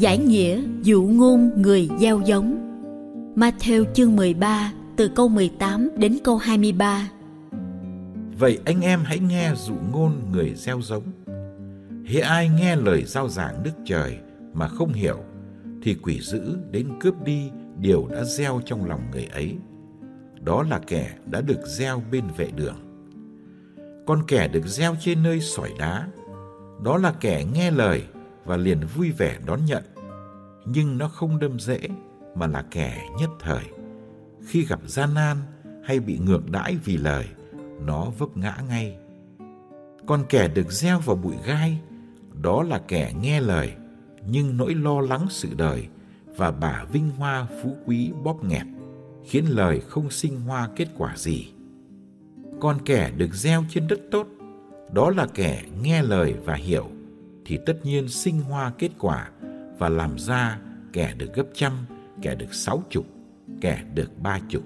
Giải nghĩa dụ ngôn người gieo giống. Matthew chương 13 từ câu 18 đến câu 23 Vậy anh em hãy nghe dụ ngôn người gieo giống. Hễ ai nghe lời giao giảng Đức Trời mà không hiểu, Thì quỷ dữ đến cướp đi điều đã gieo trong lòng người ấy. Đó là kẻ đã được gieo bên vệ đường. Còn kẻ được gieo trên nơi sỏi đá, Đó là kẻ nghe lời và liền vui vẻ đón nhận nhưng nó không đâm dễ, mà là kẻ nhất thời. Khi gặp gian nan hay bị ngược đãi vì lời, nó vấp ngã ngay. Còn kẻ được gieo vào bụi gai, đó là kẻ nghe lời, nhưng nỗi lo lắng sự đời và bả vinh hoa phú quý bóp nghẹt, khiến lời không sinh hoa kết quả gì. Còn kẻ được gieo trên đất tốt, đó là kẻ nghe lời và hiểu, thì tất nhiên sinh hoa kết quả và làm ra kẻ được gấp trăm, kẻ được sáu chục, kẻ được ba chục.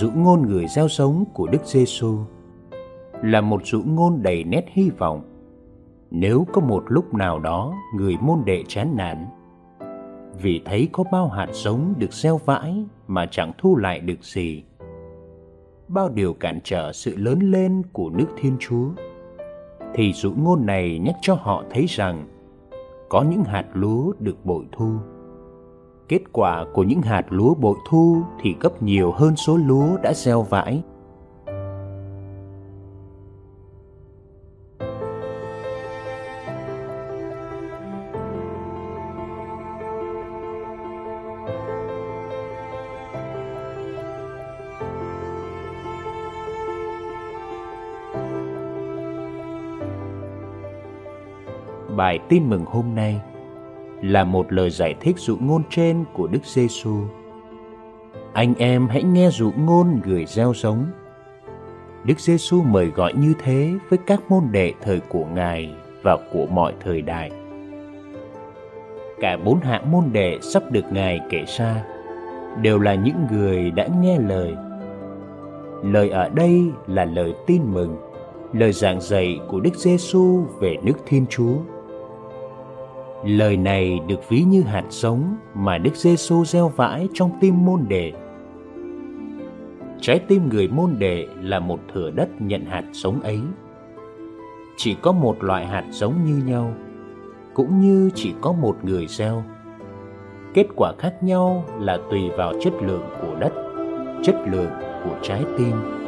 Dụ ngôn người gieo sống của Đức Giêsu là một dụ ngôn đầy nét hy vọng. Nếu có một lúc nào đó người môn đệ chán nản vì thấy có bao hạt giống được gieo vãi mà chẳng thu lại được gì, bao điều cản trở sự lớn lên của nước Thiên Chúa, thì dụ ngôn này nhắc cho họ thấy rằng có những hạt lúa được bội thu Kết quả của những hạt lúa bội thu thì gấp nhiều hơn số lúa đã gieo vãi. Bài tin mừng hôm nay là một lời giải thích dụ ngôn trên của Đức Giêsu. Anh em hãy nghe dụ ngôn người gieo giống. Đức Giêsu mời gọi như thế với các môn đệ thời của Ngài và của mọi thời đại. Cả bốn hạng môn đệ sắp được Ngài kể ra đều là những người đã nghe lời. Lời ở đây là lời tin mừng, lời giảng dạy của Đức Giêsu về nước Thiên Chúa Lời này được ví như hạt giống mà Đức Giêsu gieo vãi trong tim môn đệ. Trái tim người môn đệ là một thửa đất nhận hạt giống ấy. Chỉ có một loại hạt giống như nhau, cũng như chỉ có một người gieo. Kết quả khác nhau là tùy vào chất lượng của đất, chất lượng của trái tim.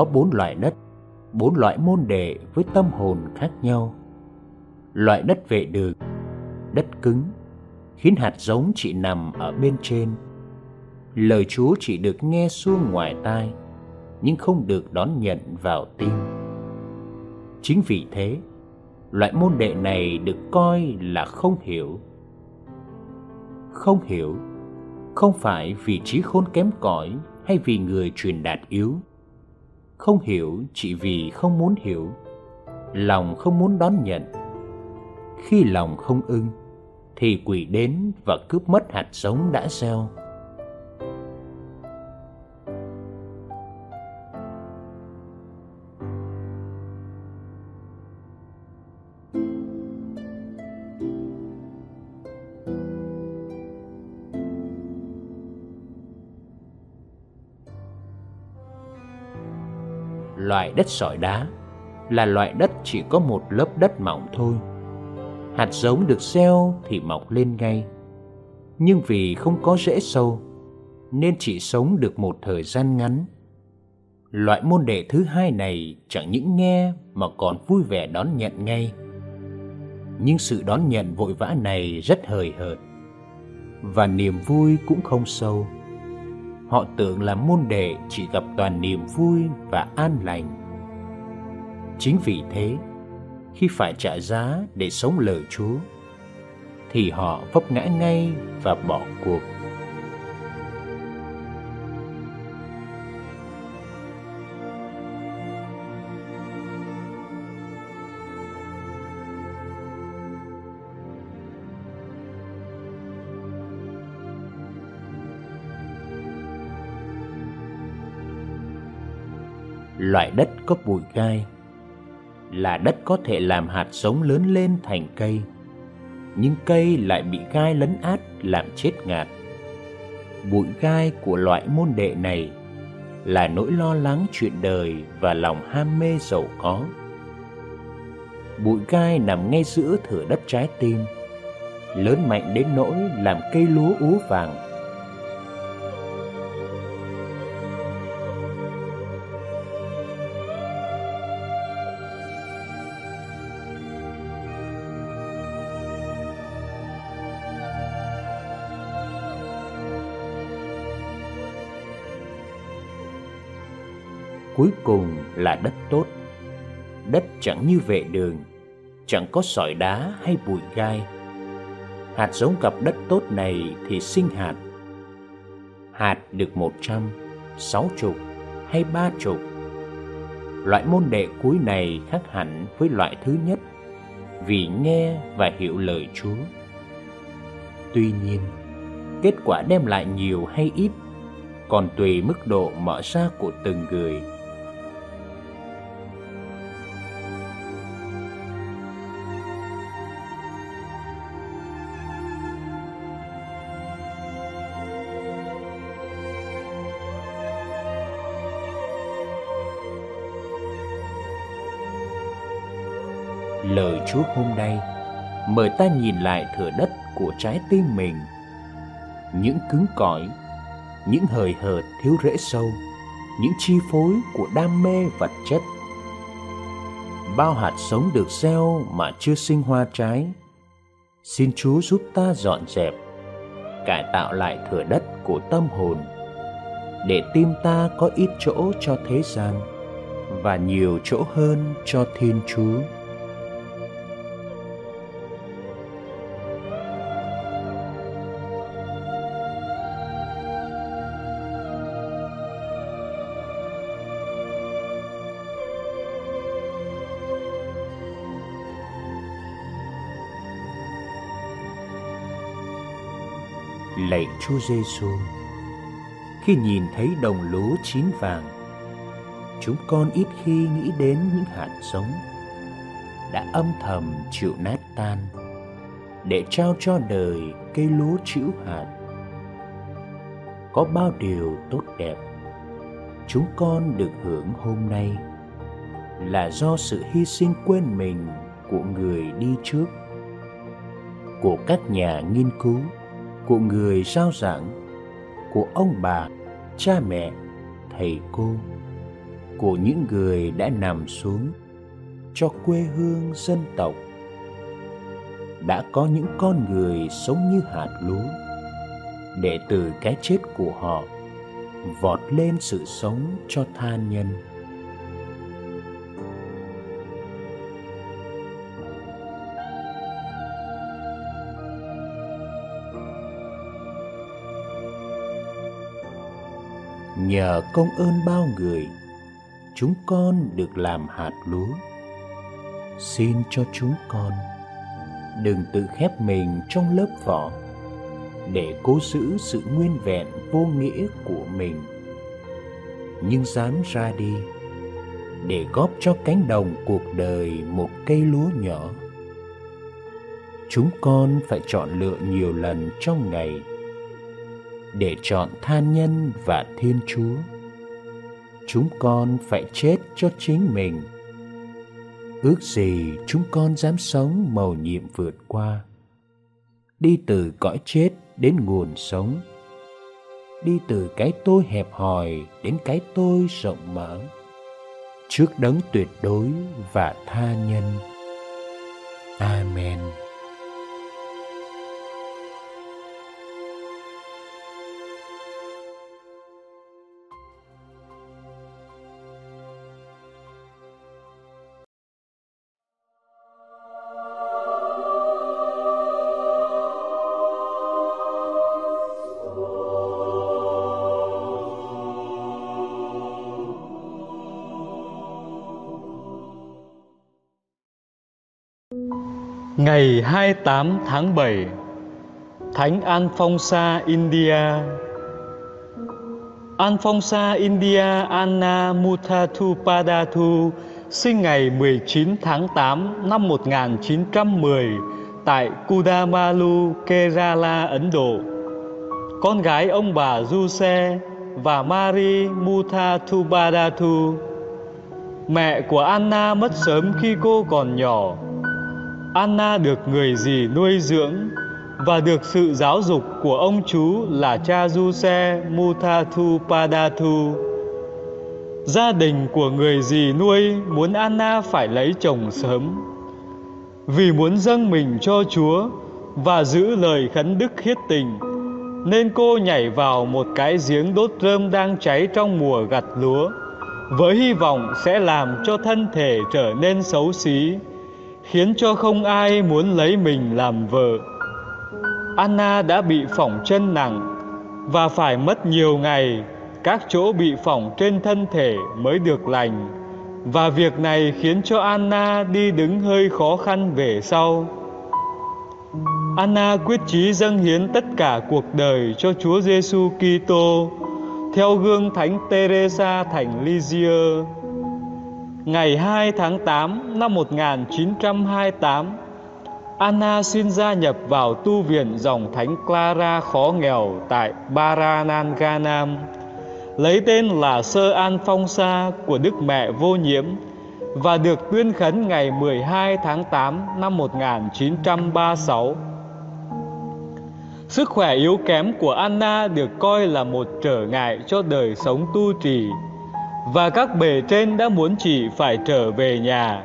Có bốn loại đất, bốn loại môn đề với tâm hồn khác nhau. Loại đất vệ đường, đất cứng, khiến hạt giống chỉ nằm ở bên trên. lời Chúa chỉ được nghe suông ngoài tai, nhưng không được đón nhận vào tim. Chính vì thế, loại môn đệ này được coi là không hiểu. Không hiểu không phải vì trí khôn kém cỏi hay vì người truyền đạt yếu. Không hiểu chỉ vì không muốn hiểu, lòng không muốn đón nhận. Khi lòng không ưng, thì quỷ đến và cướp mất hạt giống đã gieo. Loại đất sỏi đá là loại đất chỉ có một lớp đất mỏng thôi. Hạt giống được gieo thì mọc lên ngay. Nhưng vì không có rễ sâu, nên chỉ sống được một thời gian ngắn. Loại môn đệ thứ hai này chẳng những nghe mà còn vui vẻ đón nhận ngay. Nhưng sự đón nhận vội vã này rất hời hợt, và niềm vui cũng không sâu họ tưởng là môn đệ chỉ gặp toàn niềm vui và an lành. Chính vì thế, khi phải trả giá để sống lời Chúa, thì họ vấp ngã ngay và bỏ cuộc. Loại đất có bụi gai là đất có thể làm hạt giống lớn lên thành cây. Nhưng cây lại bị gai lấn át làm chết ngạt. Bụi gai của loại môn đệ này là nỗi lo lắng chuyện đời và lòng ham mê giàu có. Bụi gai nằm ngay giữa thửa đất trái tim, lớn mạnh đến nỗi làm cây lúa úa vàng cuối cùng là đất tốt. Đất chẳng như vệ đường, chẳng có sỏi đá hay bụi gai. Hạt giống gặp đất tốt này thì sinh hạt. Hạt được một trăm, sáu chục hay ba chục. Loại môn đệ cuối này khác hẳn với loại thứ nhất, vì nghe và hiểu lời chúa. Tuy nhiên, kết quả đem lại nhiều hay ít còn tùy mức độ mở ra của từng người. Lời Chúa hôm nay mời ta nhìn lại thửa đất của trái tim mình. Những cứng cỏi, những hời hợt thiếu rễ sâu, những chi phối của đam mê vật chất. Bao hạt sống được gieo mà chưa sinh hoa trái. Xin Chúa giúp ta dọn dẹp, cải tạo lại thửa đất của tâm hồn, để tim ta có ít chỗ cho thế gian và nhiều chỗ hơn cho Thiên Chúa. Chúa Giêsu. Khi nhìn thấy đồng lúa chín vàng, chúng con ít khi nghĩ đến những hạt giống đã âm thầm chịu nát tan để trao cho đời cây lúa chữ hạt. Có bao điều tốt đẹp chúng con được hưởng hôm nay là do sự hy sinh quên mình của người đi trước của các nhà nghiên cứu của người sao giảng của ông bà, cha mẹ, thầy cô, của những người đã nằm xuống cho quê hương dân tộc. Đã có những con người sống như hạt lúa để từ cái chết của họ vọt lên sự sống cho tha nhân. Nhờ công ơn bao người, chúng con được làm hạt lúa. Xin cho chúng con đừng tự khép mình trong lớp vỏ, để cố giữ sự nguyên vẹn vô nghĩa của mình. Nhưng dám ra đi, để góp cho cánh đồng cuộc đời một cây lúa nhỏ. Chúng con phải chọn lựa nhiều lần trong ngày để chọn tha nhân và thiên chúa. Chúng con phải chết cho chính mình. Ước gì chúng con dám sống mầu nhiệm vượt qua, đi từ cõi chết đến nguồn sống, đi từ cái tôi hẹp hòi đến cái tôi rộng mở, trước đấng tuyệt đối và tha nhân. Amen. Ngày 28 tháng 7 Thánh Alphonsa India Alphonsa India Anna Muthatupadathu sinh ngày 19 tháng 8 năm 1910 tại Kudamalu, Kerala, Ấn Độ. Con gái ông bà Juse và Mari Muthatupadathu. Mẹ của Anna mất sớm khi cô còn nhỏ Anna được người dì nuôi dưỡng và được sự giáo dục của ông chú là cha Giuse Mutathu Padathu. Gia đình của người dì nuôi muốn Anna phải lấy chồng sớm vì muốn dâng mình cho Chúa và giữ lời khấn đức hiết tình, nên cô nhảy vào một cái giếng đốt rơm đang cháy trong mùa gặt lúa, với hy vọng sẽ làm cho thân thể trở nên xấu xí khiến cho không ai muốn lấy mình làm vợ. Anna đã bị phỏng chân nặng và phải mất nhiều ngày các chỗ bị phỏng trên thân thể mới được lành và việc này khiến cho Anna đi đứng hơi khó khăn về sau. Anna quyết chí dâng hiến tất cả cuộc đời cho Chúa Giêsu Kitô, theo gương Thánh Teresa thành Lisieux ngày 2 tháng 8 năm 1928, Anna xin gia nhập vào tu viện dòng Thánh Clara khó nghèo tại Barananganam, lấy tên là Sơ An Phong Sa của Đức Mẹ Vô Nhiễm và được tuyên khấn ngày 12 tháng 8 năm 1936. Sức khỏe yếu kém của Anna được coi là một trở ngại cho đời sống tu trì và các bề trên đã muốn chị phải trở về nhà.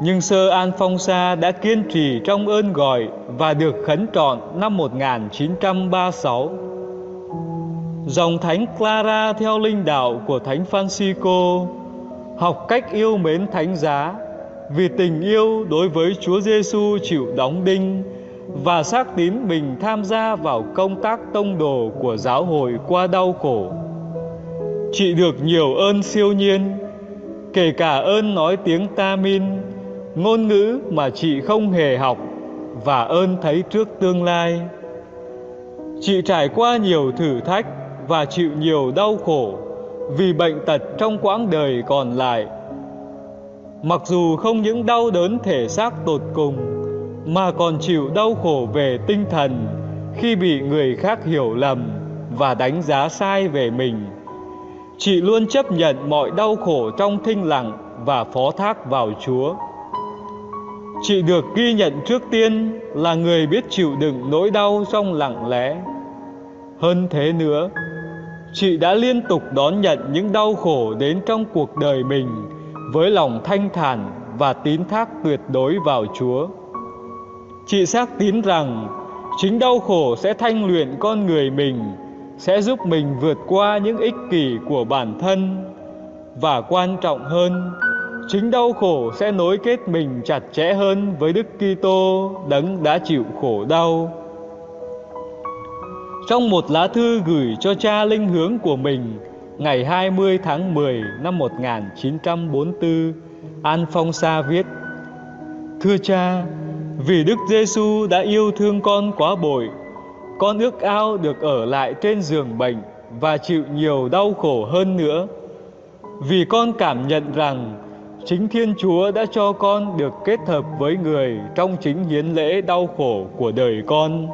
Nhưng sơ An Phong Sa đã kiên trì trong ơn gọi và được khấn trọn năm 1936. Dòng Thánh Clara theo linh đạo của Thánh Francisco, học cách yêu mến Thánh giá vì tình yêu đối với Chúa Giêsu chịu đóng đinh và xác tín mình tham gia vào công tác tông đồ của giáo hội qua đau khổ. Chị được nhiều ơn siêu nhiên, Kể cả ơn nói tiếng Tamin, Ngôn ngữ mà chị không hề học Và ơn thấy trước tương lai. Chị trải qua nhiều thử thách Và chịu nhiều đau khổ Vì bệnh tật trong quãng đời còn lại. Mặc dù không những đau đớn thể xác tột cùng, Mà còn chịu đau khổ về tinh thần Khi bị người khác hiểu lầm Và đánh giá sai về mình. Chị luôn chấp nhận mọi đau khổ trong thinh lặng và phó thác vào Chúa. Chị được ghi nhận trước tiên là người biết chịu đựng nỗi đau trong lặng lẽ. Hơn thế nữa, chị đã liên tục đón nhận những đau khổ đến trong cuộc đời mình với lòng thanh thản và tín thác tuyệt đối vào Chúa. Chị xác tín rằng Chính đau khổ sẽ thanh luyện con người mình, sẽ giúp mình vượt qua những ích kỷ của bản thân và quan trọng hơn, chính đau khổ sẽ nối kết mình chặt chẽ hơn với Đức Kitô đấng đã chịu khổ đau. Trong một lá thư gửi cho cha linh hướng của mình ngày 20 tháng 10 năm 1944, An Phong Sa viết: Thưa cha, vì Đức Giêsu đã yêu thương con quá bội, con ước ao được ở lại trên giường bệnh và chịu nhiều đau khổ hơn nữa. Vì con cảm nhận rằng chính Thiên Chúa đã cho con được kết hợp với người trong chính hiến lễ đau khổ của đời con.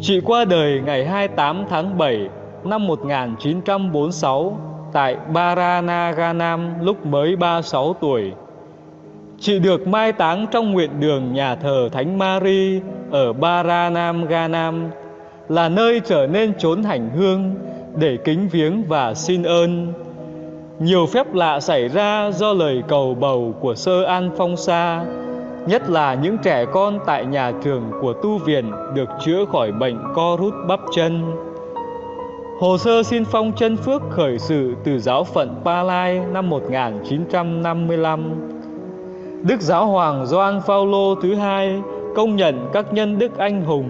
Chị qua đời ngày 28 tháng 7 năm 1946 tại Baranaganam lúc mới 36 tuổi. Chị được mai táng trong nguyện đường nhà thờ Thánh Mary ở Baranam là nơi trở nên chốn hành hương để kính viếng và xin ơn. Nhiều phép lạ xảy ra do lời cầu bầu của sơ An Phong Sa, nhất là những trẻ con tại nhà trường của tu viện được chữa khỏi bệnh co rút bắp chân. Hồ sơ xin phong chân phước khởi sự từ giáo phận Pa Lai năm 1955. Đức Giáo hoàng Gioan Phaolô thứ hai công nhận các nhân đức anh hùng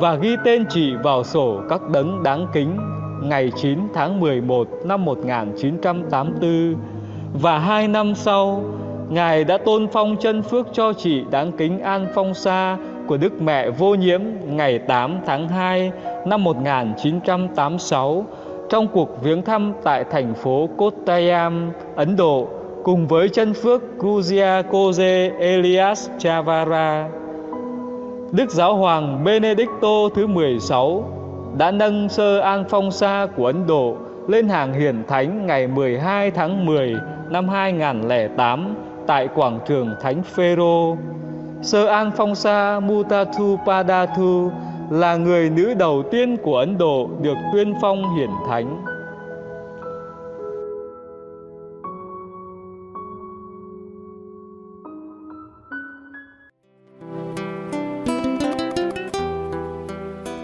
và ghi tên chị vào sổ các đấng đáng kính ngày 9 tháng 11 năm 1984 và hai năm sau, Ngài đã tôn phong chân phước cho chị đáng kính An Phong Sa của Đức Mẹ Vô Nhiễm ngày 8 tháng 2 năm 1986 trong cuộc viếng thăm tại thành phố Kottayam, Ấn Độ cùng với chân phước Kuzia Koze Elias Chavara. Đức Giáo hoàng Benedicto thứ 16 đã nâng sơ An Phong Sa của Ấn Độ lên hàng hiển thánh ngày 12 tháng 10 năm 2008 tại quảng trường Thánh Phêrô. Sơ An Phong Sa Mutatu Padathu là người nữ đầu tiên của Ấn Độ được tuyên phong hiển thánh.